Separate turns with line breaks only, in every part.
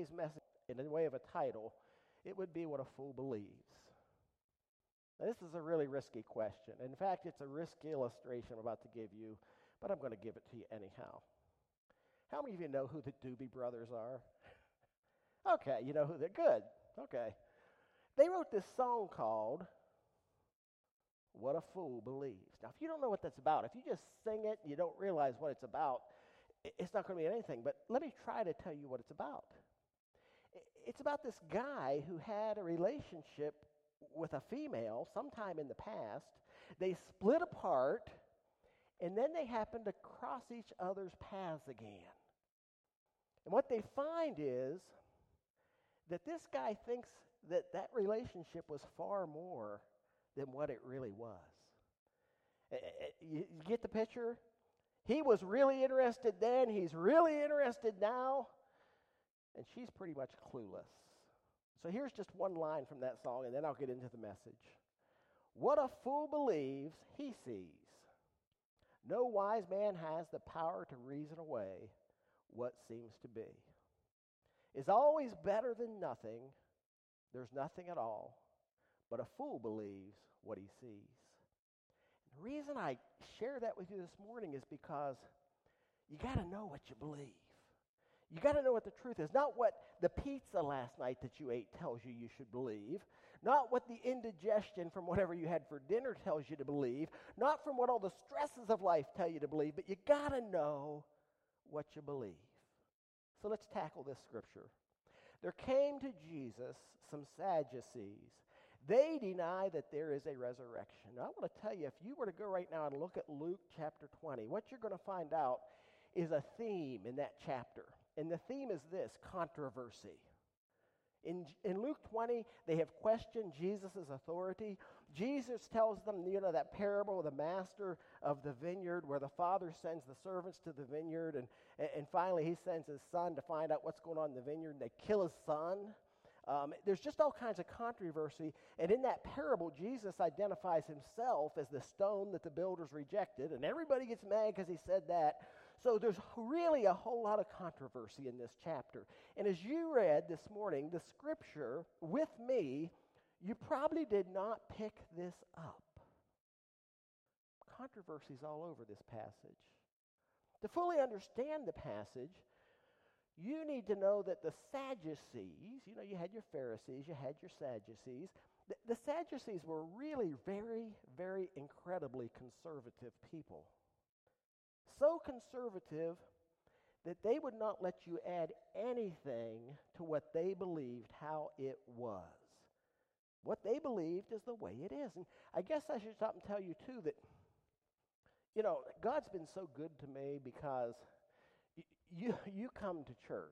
today's message in the way of a title, it would be What a Fool Believes. Now, this is a really risky question. In fact, it's a risky illustration I'm about to give you, but I'm going to give it to you anyhow. How many of you know who the Doobie Brothers are? okay, you know who they're good. Okay. They wrote this song called What a Fool Believes. Now, if you don't know what that's about, if you just sing it and you don't realize what it's about, it's not going to be anything. But let me try to tell you what it's about. It's about this guy who had a relationship with a female sometime in the past. They split apart, and then they happen to cross each other's paths again. And what they find is that this guy thinks that that relationship was far more than what it really was. Eh, eh, eh, you get the picture? He was really interested then, he's really interested now, and she's pretty much clueless. So here's just one line from that song, and then I'll get into the message. What a fool believes he sees. No wise man has the power to reason away what seems to be. Is always better than nothing. There's nothing at all. But a fool believes what he sees. And the reason I share that with you this morning is because you got to know what you believe. You got to know what the truth is. Not what the pizza last night that you ate tells you you should believe. Not what the indigestion from whatever you had for dinner tells you to believe. Not from what all the stresses of life tell you to believe. But you got to know what you believe. So let's tackle this scripture. There came to Jesus some Sadducees. They deny that there is a resurrection. Now, I want to tell you, if you were to go right now and look at Luke chapter 20, what you're going to find out is a theme in that chapter. And the theme is this controversy. In, in Luke 20, they have questioned Jesus' authority. Jesus tells them, you know, that parable of the master of the vineyard where the father sends the servants to the vineyard, and, and finally he sends his son to find out what's going on in the vineyard, and they kill his son. Um, there's just all kinds of controversy. And in that parable, Jesus identifies himself as the stone that the builders rejected, and everybody gets mad because he said that. So there's really a whole lot of controversy in this chapter. And as you read this morning, the scripture with me, you probably did not pick this up. Controversies all over this passage. To fully understand the passage, you need to know that the Sadducees, you know, you had your Pharisees, you had your Sadducees. The, the Sadducees were really very, very incredibly conservative people so conservative that they would not let you add anything to what they believed how it was. What they believed is the way it is. And I guess I should stop and tell you, too, that, you know, God's been so good to me because y- you, you come to church.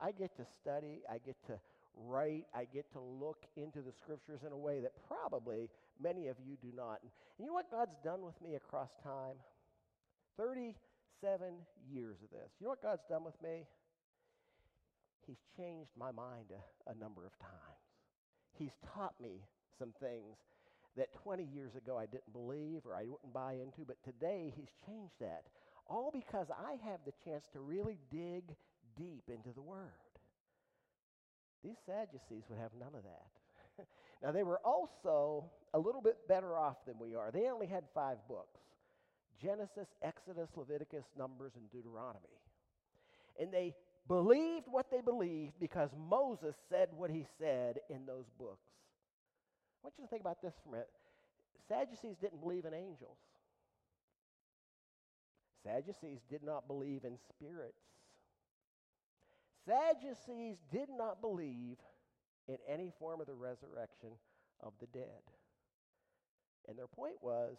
I get to study, I get to write, I get to look into the scriptures in a way that probably many of you do not. And you know what God's done with me across time? 37 years of this. You know what God's done with me? He's changed my mind a, a number of times. He's taught me some things that 20 years ago I didn't believe or I wouldn't buy into, but today He's changed that. All because I have the chance to really dig deep into the Word. These Sadducees would have none of that. now, they were also a little bit better off than we are. They only had five books. Genesis, Exodus, Leviticus, Numbers, and Deuteronomy. And they believed what they believed because Moses said what he said in those books. I want you to think about this for a minute. Sadducees didn't believe in angels. Sadducees did not believe in spirits. Sadducees did not believe in any form of the resurrection of the dead. And their point was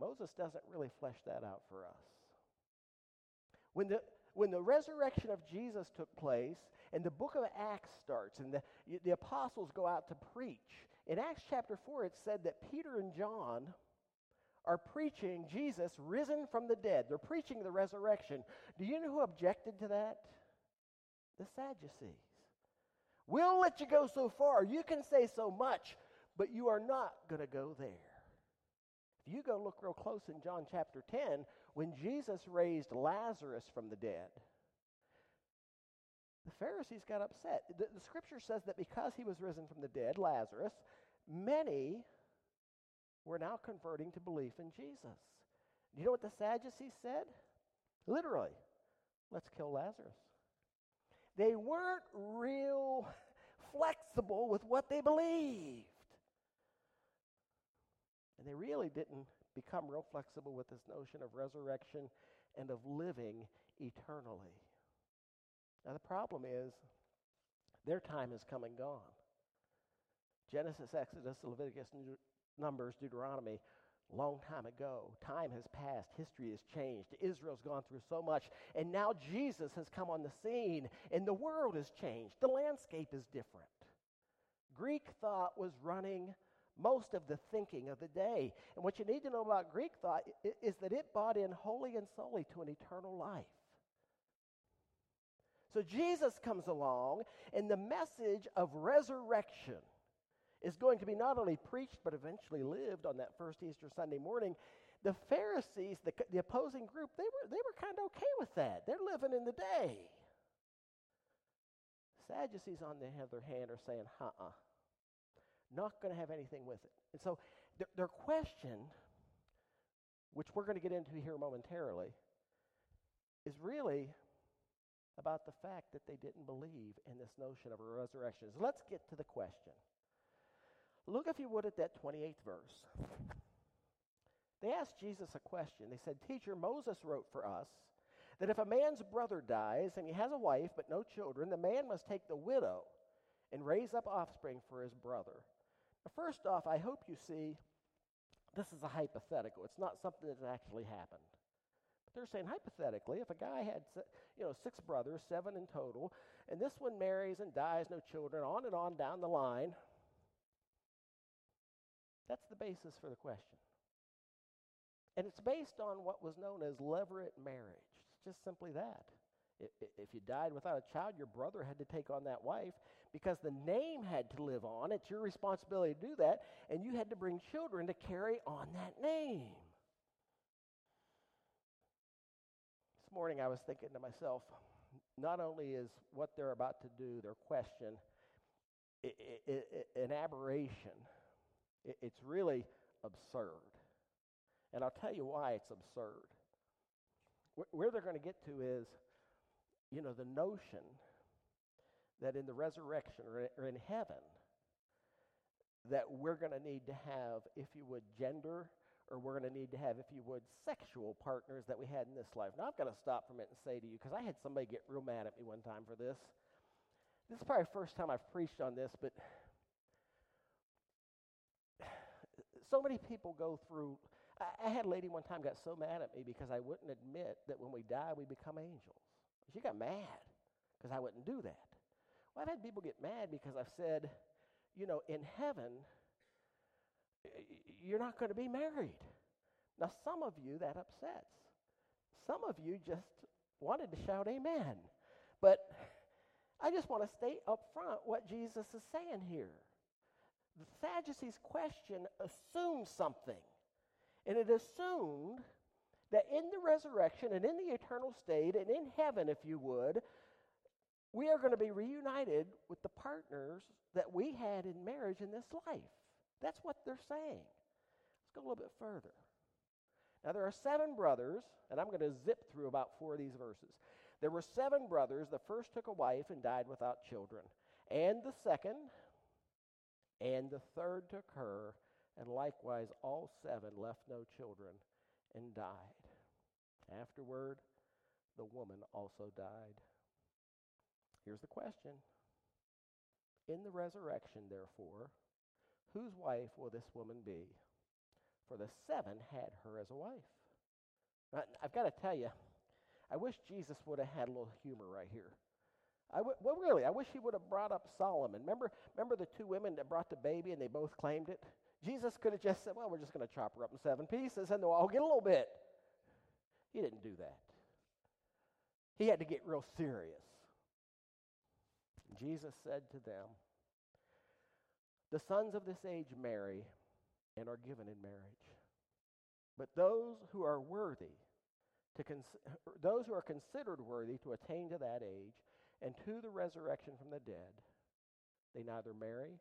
Moses doesn't really flesh that out for us. When the, when the resurrection of Jesus took place and the book of Acts starts and the, the apostles go out to preach, in Acts chapter 4 it said that Peter and John are preaching Jesus risen from the dead. They're preaching the resurrection. Do you know who objected to that? The Sadducees. We'll let you go so far. You can say so much, but you are not going to go there you go look real close in John chapter 10, when Jesus raised Lazarus from the dead, the Pharisees got upset. The, the scripture says that because he was risen from the dead, Lazarus, many were now converting to belief in Jesus. Do you know what the Sadducees said? Literally, let's kill Lazarus. They weren't real flexible with what they believed. And they really didn't become real flexible with this notion of resurrection and of living eternally. Now, the problem is their time has come and gone. Genesis, Exodus, Leviticus, Numbers, Deuteronomy, long time ago. Time has passed. History has changed. Israel's gone through so much. And now Jesus has come on the scene, and the world has changed. The landscape is different. Greek thought was running most of the thinking of the day. And what you need to know about Greek thought is that it bought in wholly and solely to an eternal life. So Jesus comes along, and the message of resurrection is going to be not only preached but eventually lived on that first Easter Sunday morning. The Pharisees, the, the opposing group, they were, they were kind of okay with that. They're living in the day. Sadducees, on the other hand, are saying, uh uh not going to have anything with it. And so their, their question, which we're going to get into here momentarily, is really about the fact that they didn't believe in this notion of a resurrection. So let's get to the question. Look, if you would, at that 28th verse. They asked Jesus a question. They said, Teacher, Moses wrote for us that if a man's brother dies and he has a wife but no children, the man must take the widow and raise up offspring for his brother. First off, I hope you see this is a hypothetical. It's not something that actually happened. But they're saying hypothetically, if a guy had you know six brothers, seven in total, and this one marries and dies, no children, on and on down the line, that's the basis for the question. And it's based on what was known as levirate marriage. It's just simply that. If you died without a child, your brother had to take on that wife because the name had to live on. It's your responsibility to do that, and you had to bring children to carry on that name. This morning I was thinking to myself, not only is what they're about to do, their question, an aberration, it's really absurd. And I'll tell you why it's absurd. Where they're going to get to is, you know, the notion that in the resurrection or in heaven, that we're going to need to have, if you would, gender, or we're going to need to have, if you would, sexual partners that we had in this life. Now, I've got to stop from it and say to you, because I had somebody get real mad at me one time for this. This is probably the first time I've preached on this, but so many people go through. I, I had a lady one time got so mad at me because I wouldn't admit that when we die, we become angels. She got mad because I wouldn't do that. Well, I've had people get mad because I've said, you know, in heaven, you're not going to be married. Now, some of you that upsets. Some of you just wanted to shout amen. But I just want to state up front what Jesus is saying here the Sadducees' question assumed something. And it assumed that in the resurrection and in the eternal state and in heaven, if you would, we are going to be reunited with the partners that we had in marriage in this life. That's what they're saying. Let's go a little bit further. Now, there are seven brothers, and I'm going to zip through about four of these verses. There were seven brothers. The first took a wife and died without children, and the second and the third took her, and likewise all seven left no children and died. Afterward, the woman also died. Here's the question In the resurrection, therefore, whose wife will this woman be? For the seven had her as a wife. Now, I've got to tell you, I wish Jesus would have had a little humor right here. I w- well, really, I wish he would have brought up Solomon. Remember, remember the two women that brought the baby and they both claimed it? Jesus could have just said, well, we're just going to chop her up in seven pieces and they'll all get a little bit. He didn't do that. He had to get real serious. Jesus said to them, The sons of this age marry and are given in marriage. But those who are worthy, to those who are considered worthy to attain to that age, and to the resurrection from the dead, they neither marry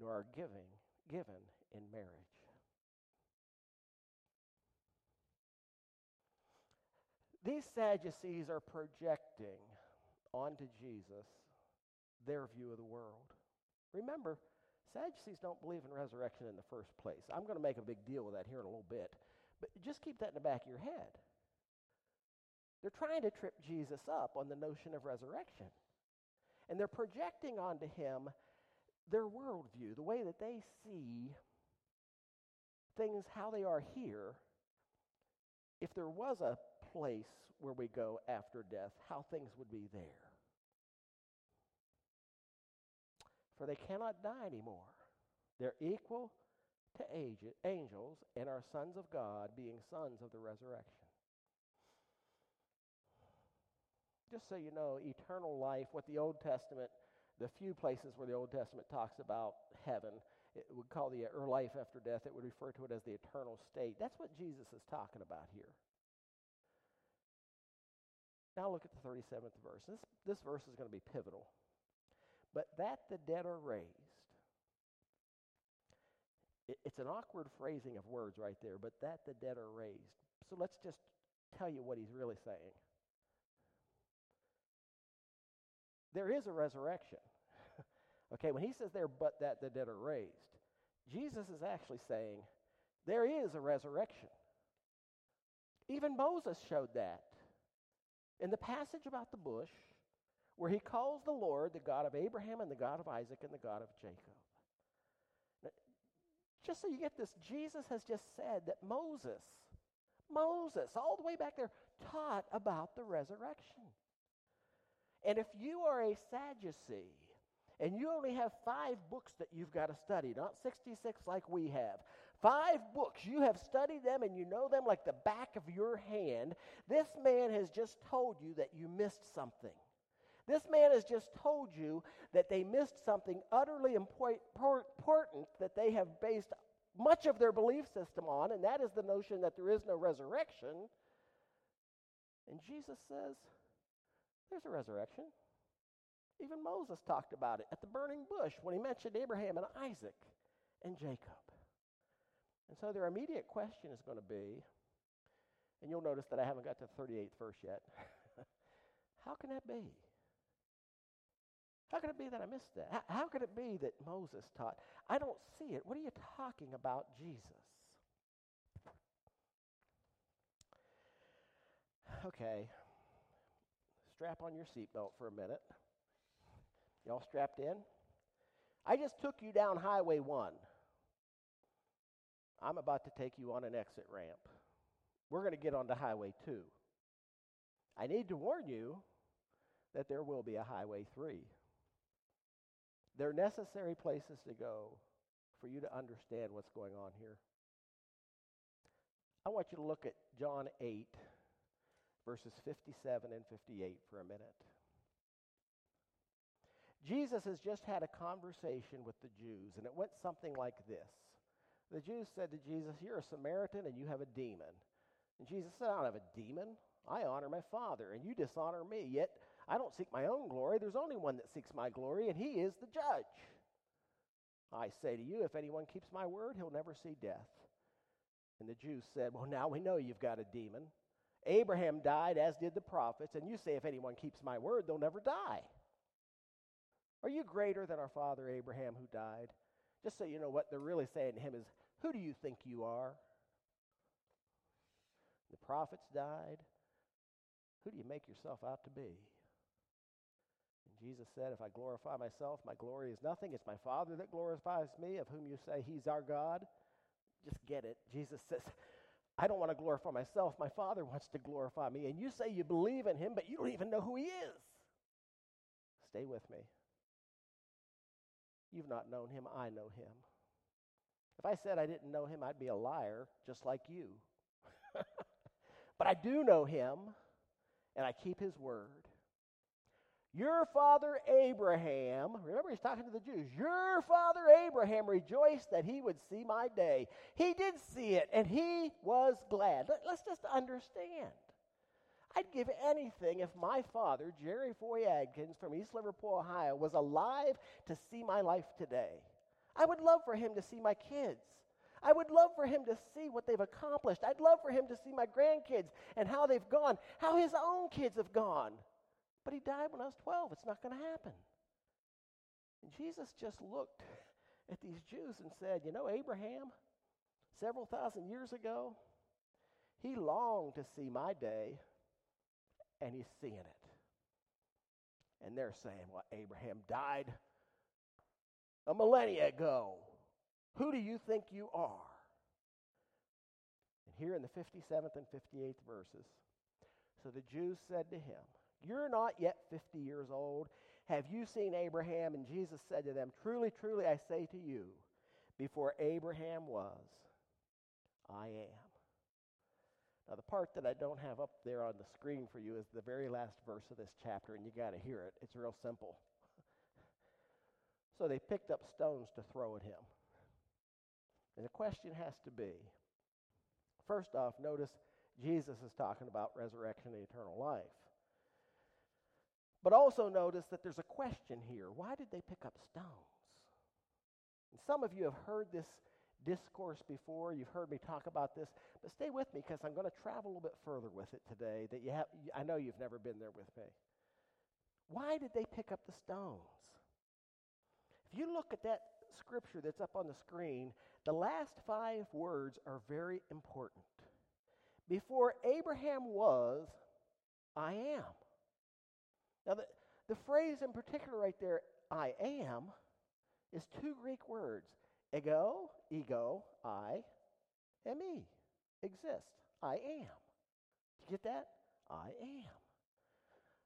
nor are giving, given in marriage. These Sadducees are projecting onto Jesus their view of the world. Remember, Sadducees don't believe in resurrection in the first place. I'm going to make a big deal with that here in a little bit. But just keep that in the back of your head. They're trying to trip Jesus up on the notion of resurrection. And they're projecting onto him their worldview, the way that they see things, how they are here. If there was a place where we go after death, how things would be there. For they cannot die anymore. They're equal to angels and are sons of God, being sons of the resurrection. Just so you know, eternal life, what the Old Testament, the few places where the Old Testament talks about heaven, it would call the or life after death, it would refer to it as the eternal state. That's what Jesus is talking about here. Now look at the 37th verse. This, this verse is going to be pivotal. But that the dead are raised. It's an awkward phrasing of words right there, but that the dead are raised. So let's just tell you what he's really saying. there is a resurrection. okay, when he says there, but that the dead are raised, Jesus is actually saying there is a resurrection. Even Moses showed that. In the passage about the bush, where he calls the Lord the God of Abraham and the God of Isaac and the God of Jacob. Now, just so you get this, Jesus has just said that Moses, Moses, all the way back there, taught about the resurrection. And if you are a Sadducee and you only have five books that you've got to study, not 66 like we have, five books, you have studied them and you know them like the back of your hand, this man has just told you that you missed something. This man has just told you that they missed something utterly important that they have based much of their belief system on, and that is the notion that there is no resurrection. And Jesus says, there's a resurrection. Even Moses talked about it at the burning bush when he mentioned Abraham and Isaac and Jacob. And so their immediate question is going to be, and you'll notice that I haven't got to the 38th verse yet. How can that be? How can it be that I missed that? How, how could it be that Moses taught? I don't see it. What are you talking about, Jesus? Okay, strap on your seatbelt for a minute. Y'all strapped in? I just took you down Highway 1. I'm about to take you on an exit ramp. We're going to get onto Highway 2. I need to warn you that there will be a Highway 3. They're necessary places to go for you to understand what's going on here. I want you to look at John 8, verses 57 and 58 for a minute. Jesus has just had a conversation with the Jews, and it went something like this. The Jews said to Jesus, You're a Samaritan and you have a demon. And Jesus said, I don't have a demon. I honor my Father, and you dishonor me. Yet I don't seek my own glory. There's only one that seeks my glory, and he is the judge. I say to you, if anyone keeps my word, he'll never see death. And the Jews said, Well, now we know you've got a demon. Abraham died, as did the prophets, and you say, If anyone keeps my word, they'll never die. Are you greater than our father Abraham who died? Just so you know what they're really saying to him is, Who do you think you are? The prophets died. Who do you make yourself out to be? Jesus said, If I glorify myself, my glory is nothing. It's my Father that glorifies me, of whom you say he's our God. Just get it. Jesus says, I don't want to glorify myself. My Father wants to glorify me. And you say you believe in him, but you don't even know who he is. Stay with me. You've not known him. I know him. If I said I didn't know him, I'd be a liar just like you. but I do know him, and I keep his word. Your father Abraham, remember he's talking to the Jews, your father Abraham rejoiced that he would see my day. He did see it, and he was glad. Let, us just understand. I'd give anything if my father, Jerry Foy Adkins from East Liverpool, Ohio, was alive to see my life today. I would love for him to see my kids. I would love for him to see what they've accomplished. I'd love for him to see my grandkids and how they've gone, how his own kids have gone. But he died when I was 12. It's not going to happen. And Jesus just looked at these Jews and said, You know, Abraham, several thousand years ago, he longed to see my day, and he's seeing it. And they're saying, Well, Abraham died a millennia ago. Who do you think you are? And here in the 57th and 58th verses, so the Jews said to him, You're not yet 50 years old. Have you seen Abraham? And Jesus said to them, Truly, truly, I say to you, before Abraham was, I am. Now, the part that I don't have up there on the screen for you is the very last verse of this chapter, and you got to hear it. It's real simple. so they picked up stones to throw at him. And the question has to be first off, notice Jesus is talking about resurrection and eternal life. But also notice that there's a question here. Why did they pick up stones? And some of you have heard this discourse before. You've heard me talk about this, but stay with me because I'm going to travel a little bit further with it today. That you have, I know you've never been there with me. Why did they pick up the stones? If you look at that scripture that's up on the screen, the last five words are very important. Before Abraham was, I am. Now, the, the phrase in particular right there, I am, is two Greek words ego, ego, I, and me, exist. I am. Do you get that? I am.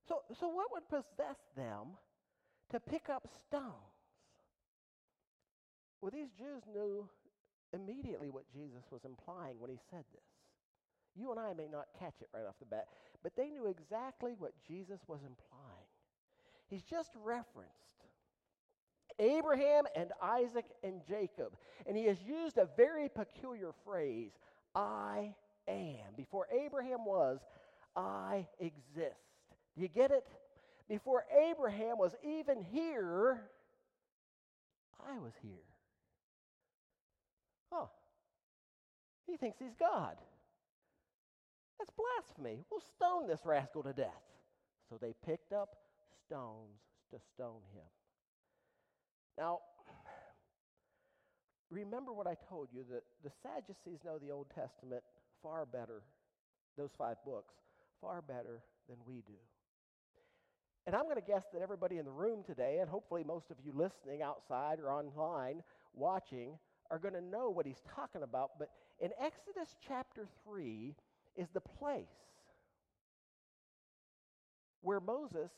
So, so what would possess them to pick up stones? Well, these Jews knew immediately what Jesus was implying when he said this. You and I may not catch it right off the bat, but they knew exactly what Jesus was implying. He's just referenced Abraham and Isaac and Jacob, and he has used a very peculiar phrase I am. Before Abraham was, I exist. Do you get it? Before Abraham was even here, I was here. Oh, he thinks he's God. That's blasphemy. We'll stone this rascal to death. So they picked up stones to stone him. Now, remember what I told you that the Sadducees know the Old Testament far better, those five books, far better than we do. And I'm going to guess that everybody in the room today, and hopefully most of you listening outside or online watching, are going to know what he's talking about. But in Exodus chapter 3 is the place where Moses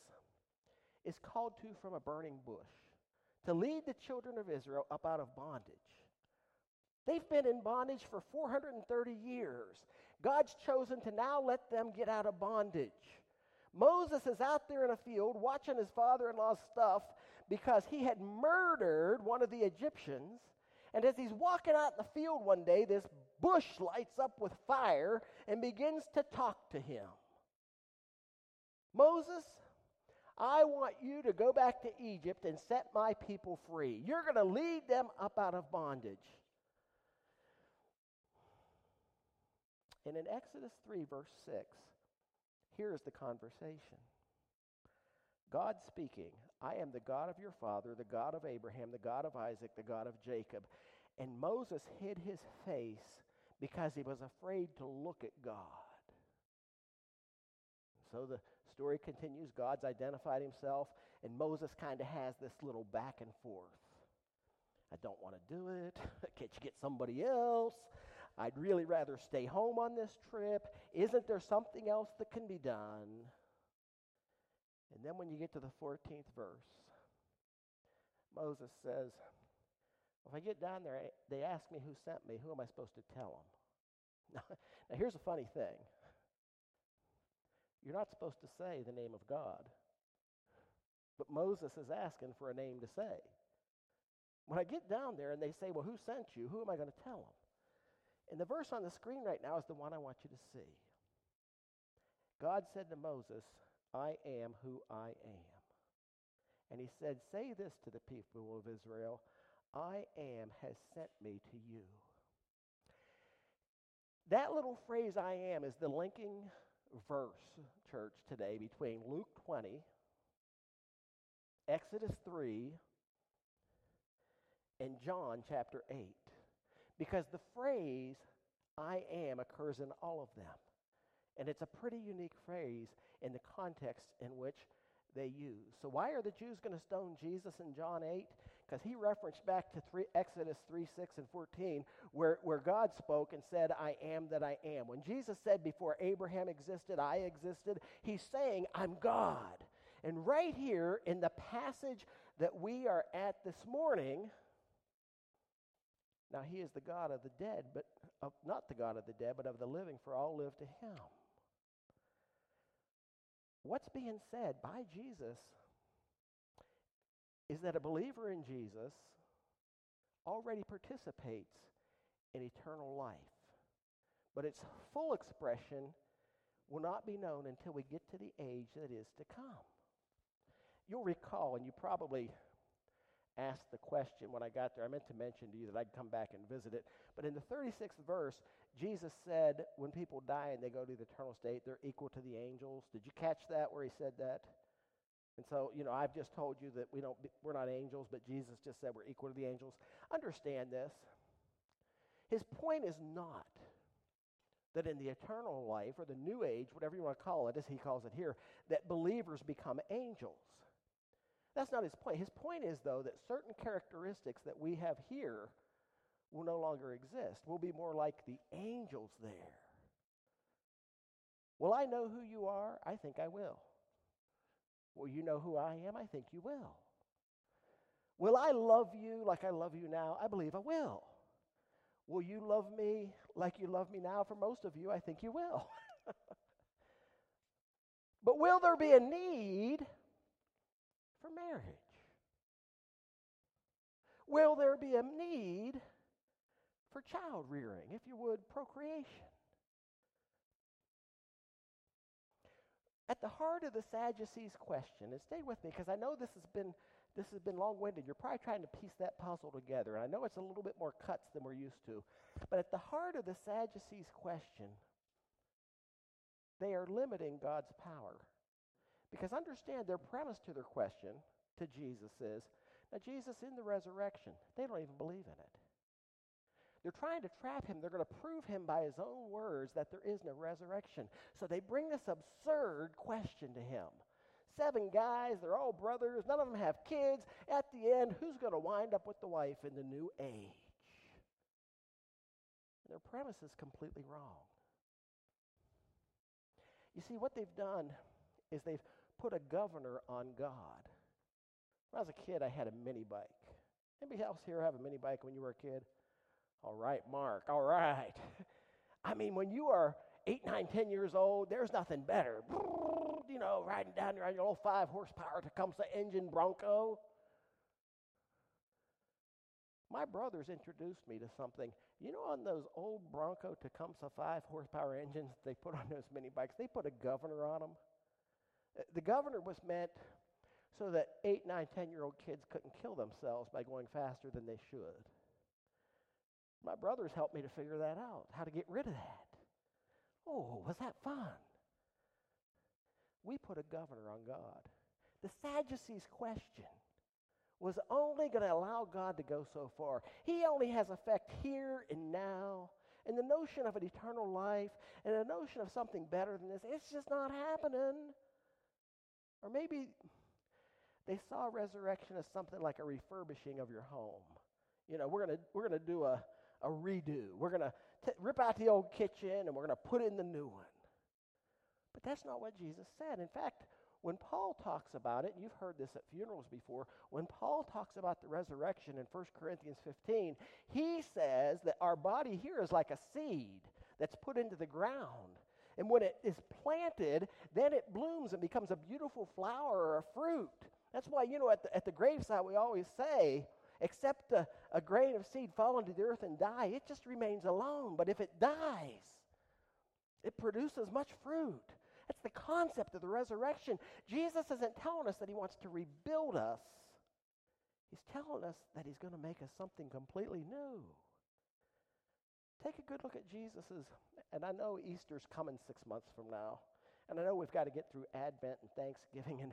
is called to from a burning bush to lead the children of Israel up out of bondage. They've been in bondage for 430 years. God's chosen to now let them get out of bondage. Moses is out there in a field watching his father in law's stuff because he had murdered one of the Egyptians and as he's walking out in the field one day, this bush lights up with fire and begins to talk to him. Moses, I want you to go back to Egypt and set my people free. You're going to lead them up out of bondage. And in Exodus 3, verse 6, here's the conversation God speaking, I am the God of your father, the God of Abraham, the God of Isaac, the God of Jacob. And Moses hid his face because he was afraid to look at God. So the story continues. God's identified himself, and Moses kind of has this little back and forth. I don't want to do it. Can't you get somebody else? I'd really rather stay home on this trip. Isn't there something else that can be done? And then when you get to the 14th verse, Moses says, if I get down there, they ask me who sent me. Who am I supposed to tell them? now, here's a funny thing you're not supposed to say the name of God, but Moses is asking for a name to say. When I get down there and they say, Well, who sent you? Who am I going to tell them? And the verse on the screen right now is the one I want you to see. God said to Moses, I am who I am. And he said, Say this to the people of Israel I am has sent me to you. That little phrase, I am, is the linking verse, church, today between Luke 20, Exodus 3, and John chapter 8. Because the phrase, I am, occurs in all of them. And it's a pretty unique phrase in the context in which they use. So, why are the Jews going to stone Jesus in John 8? Because he referenced back to three, Exodus 3 6 and 14, where, where God spoke and said, I am that I am. When Jesus said, Before Abraham existed, I existed, he's saying, I'm God. And right here in the passage that we are at this morning, now he is the God of the dead, but of, not the God of the dead, but of the living, for all live to him what's being said by Jesus is that a believer in Jesus already participates in eternal life. But its full expression will not be known until we get to the age that is to come. You'll recall, and you probably asked the question when I got there. I meant to mention to you that I'd come back and visit it. But in the 36th verse, Jesus said, when people die and they go to the eternal state, they're equal to the angels. Did you catch that where he said that? And so, you know, I've just told you that we don't, we're not angels, but Jesus just said we're equal to the angels. Understand this. His point is not that in the eternal life or the new age, whatever you want to call it, as he calls it here, that believers become angels. That's not his point. His point is, though, that certain characteristics that we have here will no longer exist. We'll be more like the angels there. Will I know who you are? I think I will. Will you know who I am? I think you will. Will I love you like I love you now? I believe I will. Will you love me like you love me now? For most of you, I think you will. but will there be a need for marriage? Will there be a need for child rearing, if you would, procreation? At the heart of the Sadducees question, and stay with me because I know this has been this has been long-winded. You're probably trying to piece that puzzle together, and I know it's a little bit more cuts than we're used to. But at the heart of the Sadducees question, they are limiting God's power. Because understand their premise to their question to Jesus is now, Jesus in the resurrection, they don't even believe in it. They're trying to trap him. They're going to prove him by his own words that there is no resurrection. So they bring this absurd question to him. Seven guys, they're all brothers, none of them have kids. At the end, who's going to wind up with the wife in the new age? And their premise is completely wrong. You see, what they've done is they've put a governor on God. When I was a kid, I had a mini bike. Anybody else here have a mini bike when you were a kid? All right, Mark. All right. I mean, when you are eight, nine, ten years old, there's nothing better. You know, riding down your old five horsepower Tecumseh engine Bronco. My brothers introduced me to something. You know, on those old Bronco Tecumseh five horsepower engines they put on those mini bikes, they put a governor on them. Uh, the governor was meant so that eight, nine, ten year old kids couldn't kill themselves by going faster than they should. My brothers helped me to figure that out, how to get rid of that. Oh, was that fun? We put a governor on God. The Sadducees' question was only going to allow God to go so far. He only has effect here and now. And the notion of an eternal life and the notion of something better than this, it's just not happening. Or maybe they saw resurrection as something like a refurbishing of your home. You know, we're going to we're going to do a, a redo. We're going to rip out the old kitchen and we're going to put in the new one. But that's not what Jesus said. In fact, when Paul talks about it, and you've heard this at funerals before, when Paul talks about the resurrection in 1 Corinthians 15, he says that our body here is like a seed that's put into the ground. And when it is planted, then it blooms and becomes a beautiful flower or a fruit. That's why, you know, at the, at the graveside, we always say, except a, a grain of seed fall into the earth and die, it just remains alone. But if it dies, it produces much fruit. That's the concept of the resurrection. Jesus isn't telling us that he wants to rebuild us. He's telling us that he's going to make us something completely new. Take a good look at Jesus's, and I know Easter's coming six months from now, and I know we've got to get through Advent and Thanksgiving, and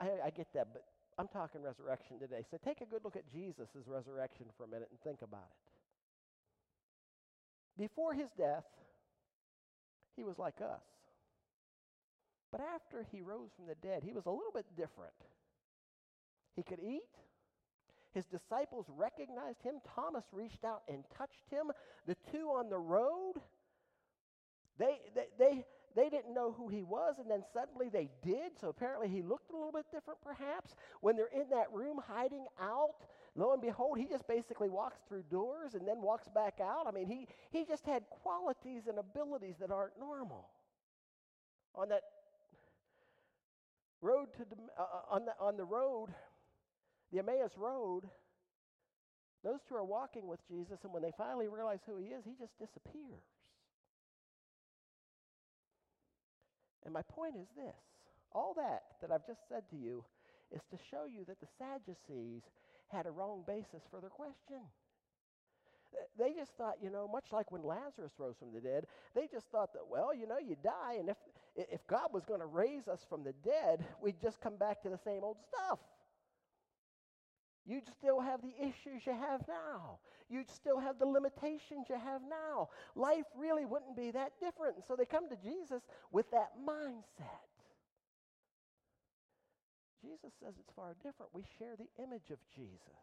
I, I get that, but I'm talking resurrection today. So take a good look at Jesus' resurrection for a minute and think about it. Before his death, he was like us. But after he rose from the dead, he was a little bit different. He could eat. His disciples recognized him. Thomas reached out and touched him. The two on the road, they, they, they, they didn't know who he was, and then suddenly they did. So apparently he looked a little bit different, perhaps. When they're in that room hiding out, lo and behold, he just basically walks through doors and then walks back out. I mean, he, he just had qualities and abilities that aren't normal. On that road to uh, uh, on the on the road, the Emmaus road, those two are walking with Jesus, and when they finally realize who he is, he just disappears. And my point is this all that that I've just said to you is to show you that the Sadducees had a wrong basis for their question. They just thought, you know, much like when Lazarus rose from the dead, they just thought that, well, you know, you die, and if, if God was going to raise us from the dead, we'd just come back to the same old stuff. You'd still have the issues you have now. You'd still have the limitations you have now. Life really wouldn't be that different. So they come to Jesus with that mindset. Jesus says it's far different. We share the image of Jesus.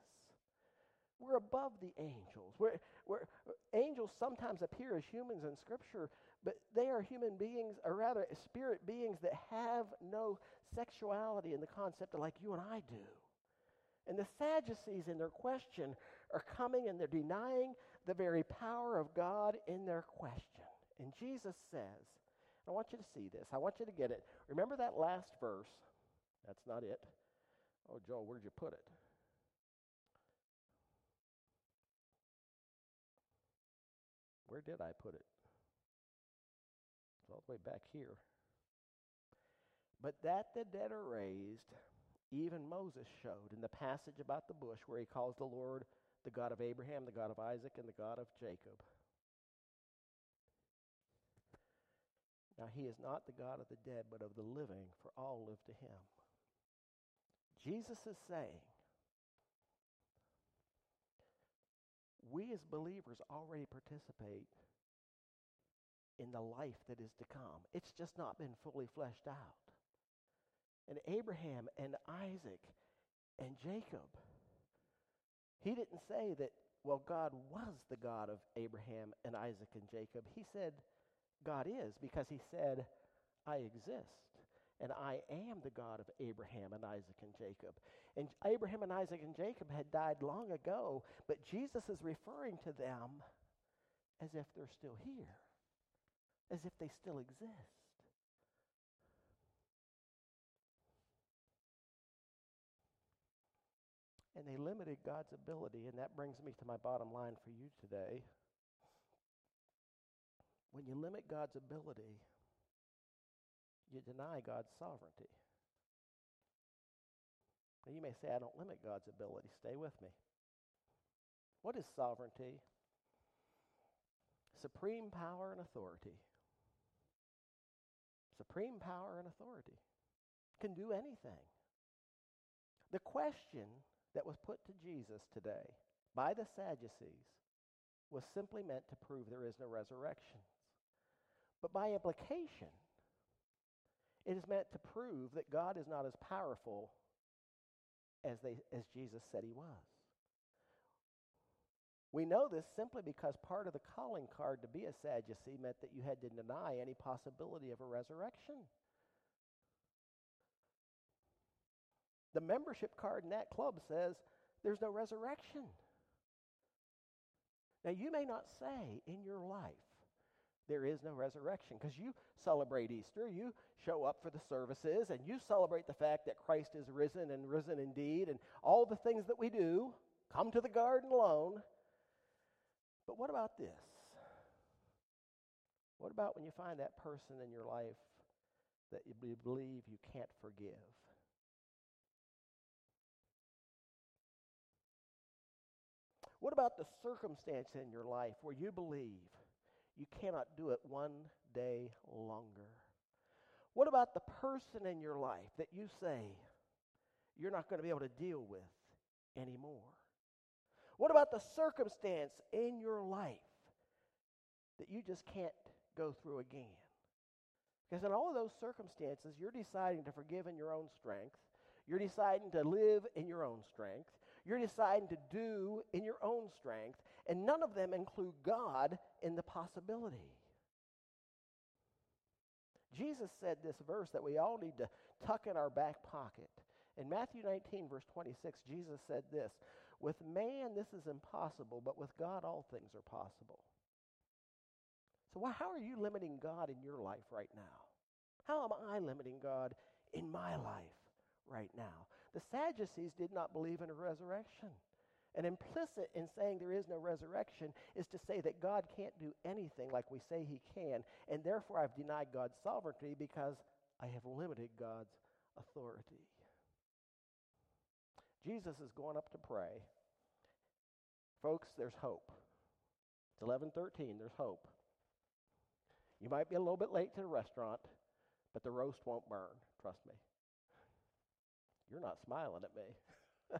We're above the angels. We're, we're, angels sometimes appear as humans in Scripture, but they are human beings, or rather, spirit beings that have no sexuality in the concept of like you and I do. And the Sadducees, in their question, are coming and they're denying the very power of God in their question. And Jesus says, I want you to see this. I want you to get it. Remember that last verse? That's not it. Oh, Joel, where'd you put it? Where did I put it? It's all the way back here. But that the dead are raised, even Moses showed in the passage about the bush where he calls the Lord the God of Abraham, the God of Isaac, and the God of Jacob. Now, he is not the God of the dead, but of the living, for all live to him. Jesus is saying, we as believers already participate in the life that is to come. It's just not been fully fleshed out and Abraham and Isaac and Jacob. He didn't say that, well, God was the God of Abraham and Isaac and Jacob. He said, God is, because he said, I exist. And I am the God of Abraham and Isaac and Jacob. And Abraham and Isaac and Jacob had died long ago, but Jesus is referring to them as if they're still here, as if they still exist. And they limited God's ability. And that brings me to my bottom line for you today. When you limit God's ability, you deny God's sovereignty. Now, you may say, I don't limit God's ability. Stay with me. What is sovereignty? Supreme power and authority. Supreme power and authority. Can do anything. The question that was put to Jesus today by the Sadducees was simply meant to prove there is no resurrection. But by implication, it is meant to prove that God is not as powerful as, they, as Jesus said he was. We know this simply because part of the calling card to be a Sadducee meant that you had to deny any possibility of a resurrection. The membership card in that club says there's no resurrection. Now, you may not say in your life there is no resurrection because you celebrate Easter, you show up for the services, and you celebrate the fact that Christ is risen and risen indeed, and all the things that we do. Come to the garden alone. But what about this? What about when you find that person in your life that you believe you can't forgive. What about the circumstance in your life where you believe you cannot do it one day longer? What about the person in your life that you say you're not going to be able to deal with anymore? What about the circumstance in your life that you just can't go through again? Because in all of those circumstances, you're deciding to forgive in your own strength. You're deciding to live in your own strength. You're deciding to do in your own strength. And none of them include God in the possibility. Jesus said this verse that we all need to tuck in our back pocket. In Matthew 19, verse 26, Jesus said this With man, this is impossible, but with God, all things are possible. So, how are you limiting God in your life right now? How am I limiting God in my life right now? The Sadducees did not believe in a resurrection. And implicit in saying there is no resurrection is to say that God can't do anything like we say he can, and therefore I've denied God's sovereignty because I have limited God's authority. Jesus is going up to pray. Folks, there's hope. It's 11:13, there's hope. You might be a little bit late to the restaurant, but the roast won't burn, trust me. You're not smiling at me.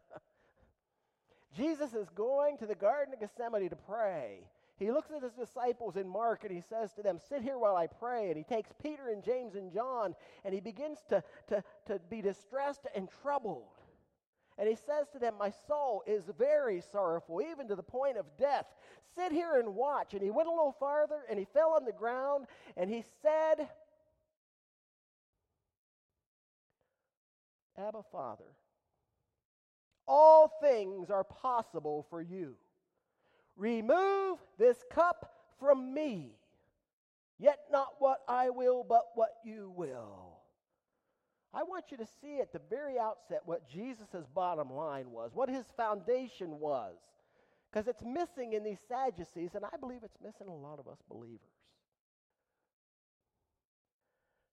Jesus is going to the Garden of Gethsemane to pray. He looks at his disciples in Mark and he says to them, Sit here while I pray. And he takes Peter and James and John and he begins to, to, to be distressed and troubled. And he says to them, My soul is very sorrowful, even to the point of death. Sit here and watch. And he went a little farther and he fell on the ground and he said, Abba, Father, all things are possible for you. Remove this cup from me, yet not what I will, but what you will. I want you to see at the very outset what Jesus' bottom line was, what his foundation was, because it's missing in these Sadducees, and I believe it's missing a lot of us believers.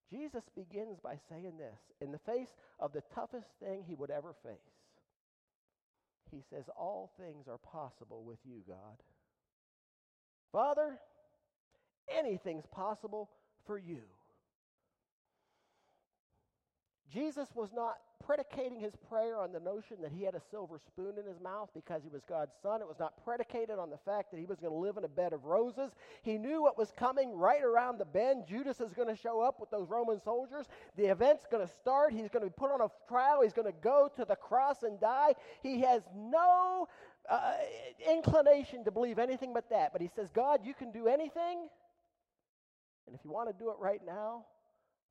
Jesus begins by saying this in the face of the toughest thing he would ever face. He says, All things are possible with you, God. Father, anything's possible for you. Jesus was not predicating his prayer on the notion that he had a silver spoon in his mouth because he was God's son. It was not predicated on the fact that he was going to live in a bed of roses. He knew what was coming right around the bend. Judas is going to show up with those Roman soldiers. The event's going to start. He's going to be put on a trial. He's going to go to the cross and die. He has no uh, inclination to believe anything but that. But he says, God, you can do anything. And if you want to do it right now,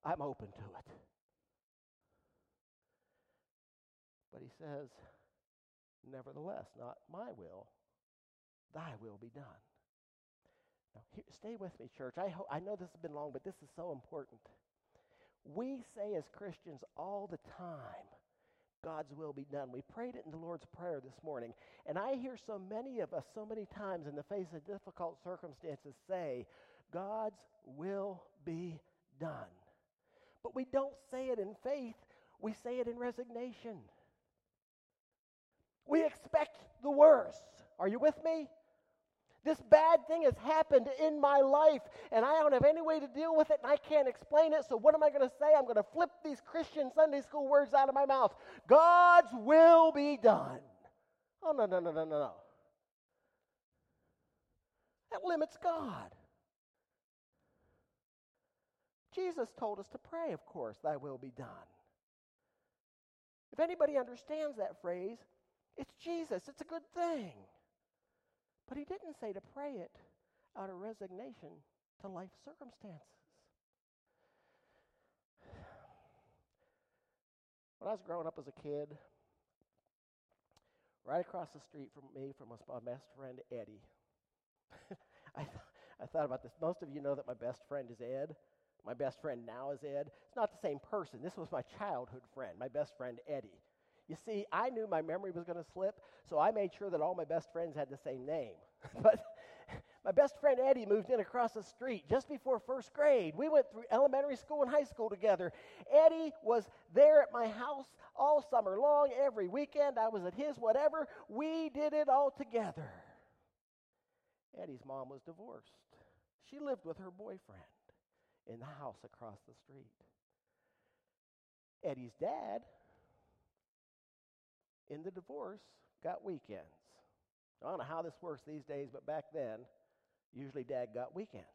I'm open to it. But he says, Nevertheless, not my will, thy will be done. Now, here, stay with me, church. I, ho- I know this has been long, but this is so important. We say as Christians all the time, God's will be done. We prayed it in the Lord's Prayer this morning. And I hear so many of us, so many times in the face of difficult circumstances, say, God's will be done. But we don't say it in faith, we say it in resignation. We expect the worst. Are you with me? This bad thing has happened in my life, and I don't have any way to deal with it, and I can't explain it. So, what am I going to say? I'm going to flip these Christian Sunday school words out of my mouth God's will be done. Oh, no, no, no, no, no, no. That limits God. Jesus told us to pray, of course, thy will be done. If anybody understands that phrase, it's Jesus. It's a good thing. But he didn't say to pray it out of resignation to life circumstances. When I was growing up as a kid, right across the street from me from my best friend Eddie, I, th- I thought about this. Most of you know that my best friend is Ed. My best friend now is Ed. It's not the same person. This was my childhood friend, my best friend Eddie. You see, I knew my memory was going to slip, so I made sure that all my best friends had the same name. but, My best friend Eddie moved in across the street just before first grade. We went through elementary school and high school together. Eddie was there at my house all summer long, every weekend. I was at his, whatever. We did it all together. Eddie's mom was divorced. She lived with her boyfriend in the house across the street. Eddie's dad, in the divorce, got weekends. I don't know how this works these days, but back then, usually dad got weekends.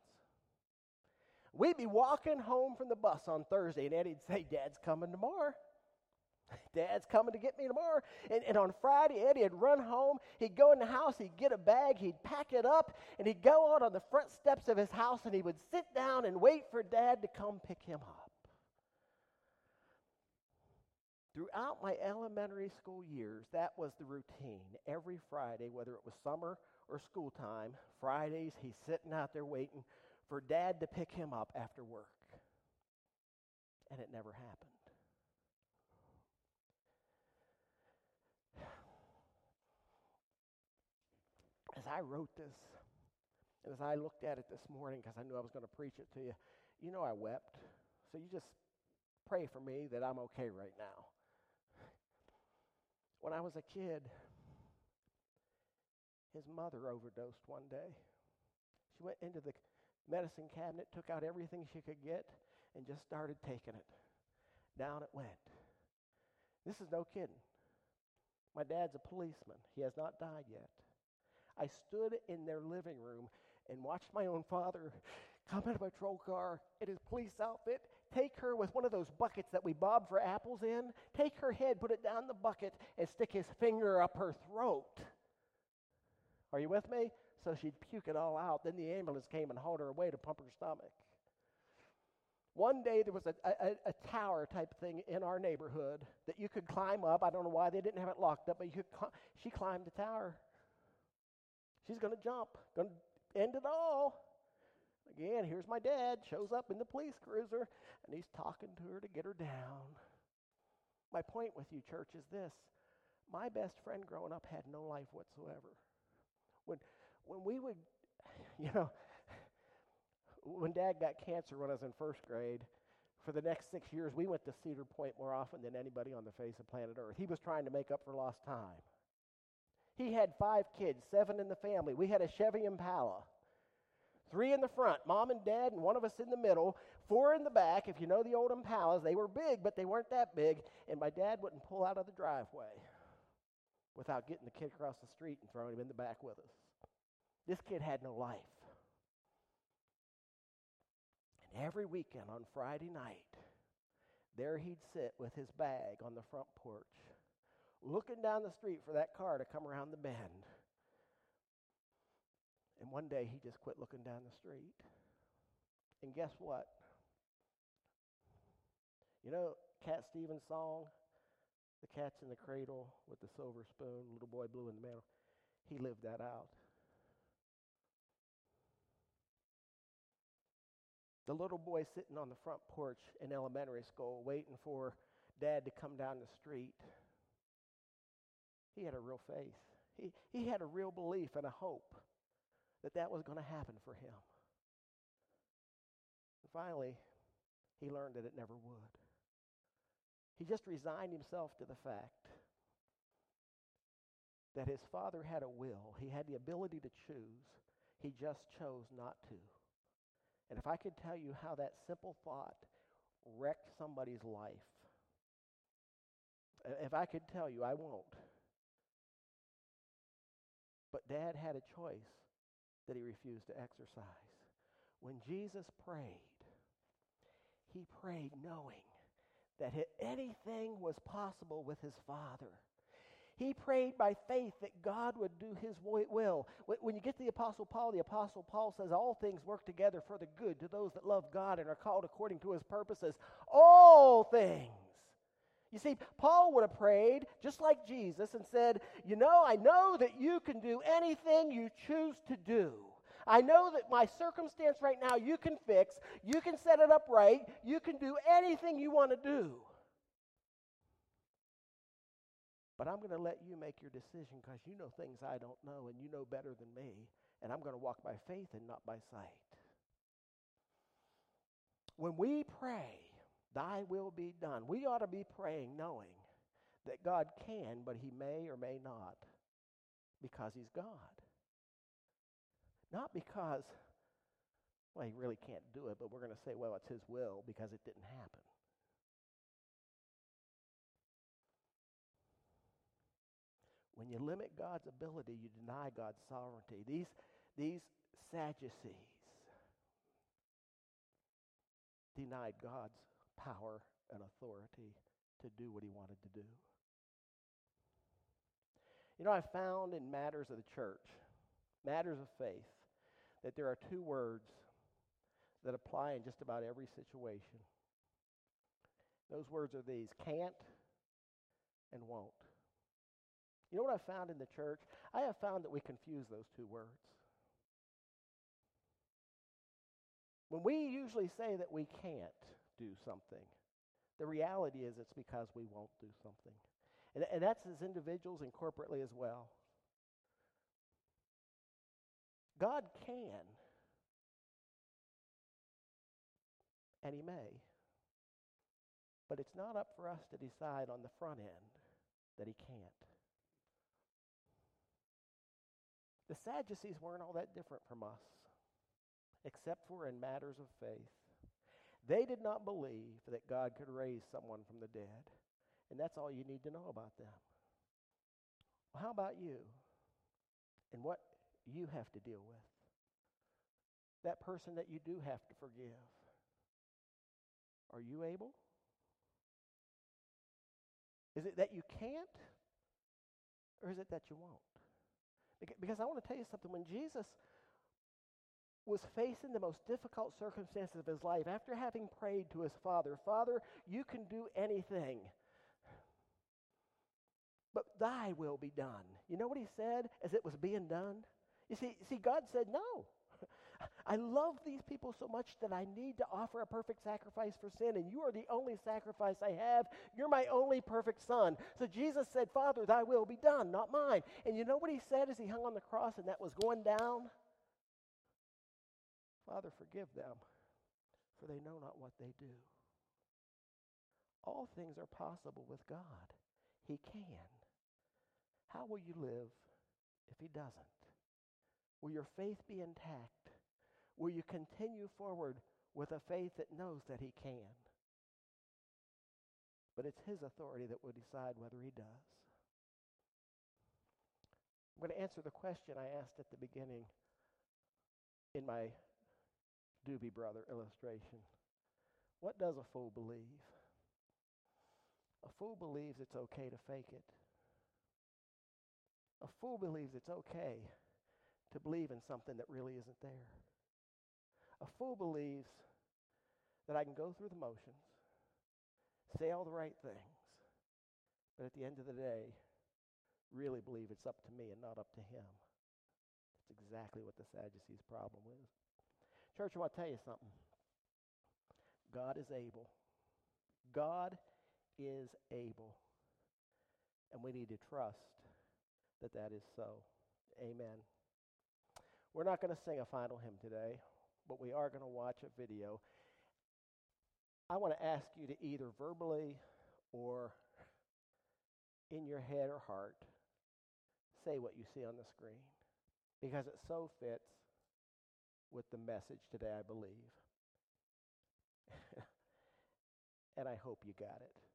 We'd be walking home from the bus on Thursday, and Eddie'd say, Dad's coming tomorrow. Dad's coming to get me tomorrow. And, and on Friday, Eddie would run home. He'd go in the house, he'd get a bag, he'd pack it up, and he'd go out on the front steps of his house and he would sit down and wait for Dad to come pick him up. Throughout my elementary school years, that was the routine. Every Friday, whether it was summer or school time, Fridays, he's sitting out there waiting for Dad to pick him up after work. And it never happened. as I wrote this, and as I looked at it this morning, because I knew I was going to preach it to you, you know I wept. So you just pray for me that I'm okay right now. When I was a kid, his mother overdosed one day. She went into the medicine cabinet, took out everything she could get, and just started taking it. Down it went. This is no kidding. My dad's a policeman. He has not died yet. I stood in their living room and watched my own father come out of a patrol car in his police outfit, take her with one of those buckets that we bob for apples in, take her head, put it down the bucket, and stick his finger up her throat. Are you with me? So she'd puke it all out. Then the ambulance came and hauled her away to pump her stomach. One day there was a, a, a, tower type thing in our neighborhood that you could climb up. I don't know why they didn't have it locked up, but you could, she climbed the tower. She's going to jump, going to end it all. Again, here's my dad, shows up in the police cruiser, and he's talking to her to get her down. My point with you, church, is this. My best friend growing up had no life whatsoever. When, when we would, you know, when dad got cancer when I was in first grade, for the next six years, we went to Cedar Point more often than anybody on the face of planet Earth. He was trying to make up for lost time. He had five kids, seven in the family. We had a Chevy Impala. Three in the front, mom and dad, and one of us in the middle. Four in the back. If you know the old Impalas, they were big, but they weren't that big. And my dad wouldn't pull out of the driveway without getting the kid across the street and throwing him in the back with us. This kid had no life. And every weekend on Friday night, there he'd sit with his bag on the front porch looking down the street for that car to come around the bend. And one day he just quit looking down the street. And guess what? You know Cat Stevens' song, The Cat's in the Cradle with the silver spoon, little boy blue in the middle? He lived that out. The little boy sitting on the front porch in elementary school waiting for dad to come down the street he had a real faith. He, he had a real belief and a hope that that was going to happen for him. And finally, he learned that it never would. He just resigned himself to the fact that his father had a will. He had the ability to choose. He just chose not to. And if I could tell you how that simple thought wrecked somebody's life, if I could tell you, I won't. But dad had a choice that he refused to exercise. When Jesus prayed, he prayed knowing that anything was possible with his Father. He prayed by faith that God would do his will. When you get to the Apostle Paul, the Apostle Paul says, All things work together for the good to those that love God and are called according to his purposes. All things. You see, Paul would have prayed just like Jesus and said, You know, I know that you can do anything you choose to do. I know that my circumstance right now you can fix, you can set it up right, you can do anything you want to do. But I'm going to let you make your decision because you know things I don't know and you know better than me. and I'm going to walk by faith and not by sight. When we pray, Thy will be done, we ought to be praying knowing that God can, but He may or may not because He's God. Not because, well, He really can't do it, but we're going to say, well, it's His will because it didn't happen. When you limit God's ability, you deny God's sovereignty. These, these Sadducees denied God's power and authority to do what he wanted to do. You know, I found in matters of the church, matters of faith, that there are two words that apply in just about every situation. Those words are these can't and won't. You know what I found in the church? I have found that we confuse those two words. When we usually say that we can't do something, the reality is it's because we won't do something. And, and that's as individuals and corporately as well. God can, and He may, but it's not up for us to decide on the front end that He can't. The Sadducees weren't all that different from us, except for in matters of faith. They did not believe that God could raise someone from the dead. And that's all you need to know about them. Well, how about you? And what you have to deal with? That person that you do have to forgive. Are you able? Is it that you can't? Or is it that you won't? Because I want to tell you something. When Jesus was facing the most difficult circumstances of his life, after having prayed to his Father, Father, you can do anything, but thy will be done. You know what he said as it was being done? You see, see God said, No. I love these people so much that I need to offer a perfect sacrifice for sin, and you are the only sacrifice I have. You're my only perfect son. So Jesus said, Father, thy will be done, not mine. And you know what he said as he hung on the cross and that was going down? Father, forgive them, for they know not what they do. All things are possible with God. He can. How will you live if He doesn't? Will your faith be intact? Will you continue forward with a faith that knows that He can? But it's His authority that will decide whether He does. I'm going to answer the question I asked at the beginning in my Doobie Brother illustration. What does a fool believe? A fool believes it's okay to fake it. A fool believes it's okay to believe in something that really isn't there. A fool believes that I can go through the motions, say all the right things, but at the end of the day, really believe it's up to me and not up to him. That's exactly what the Sadducees' problem is. Church, I want to tell you something. God is able. God is able. And we need to trust that that is so. Amen. We're not going to sing a final hymn today but we are going to watch a video. I want to ask you to either verbally or in your head or heart say what you see on the screen because it so fits with the message today, I believe. and I hope you got it.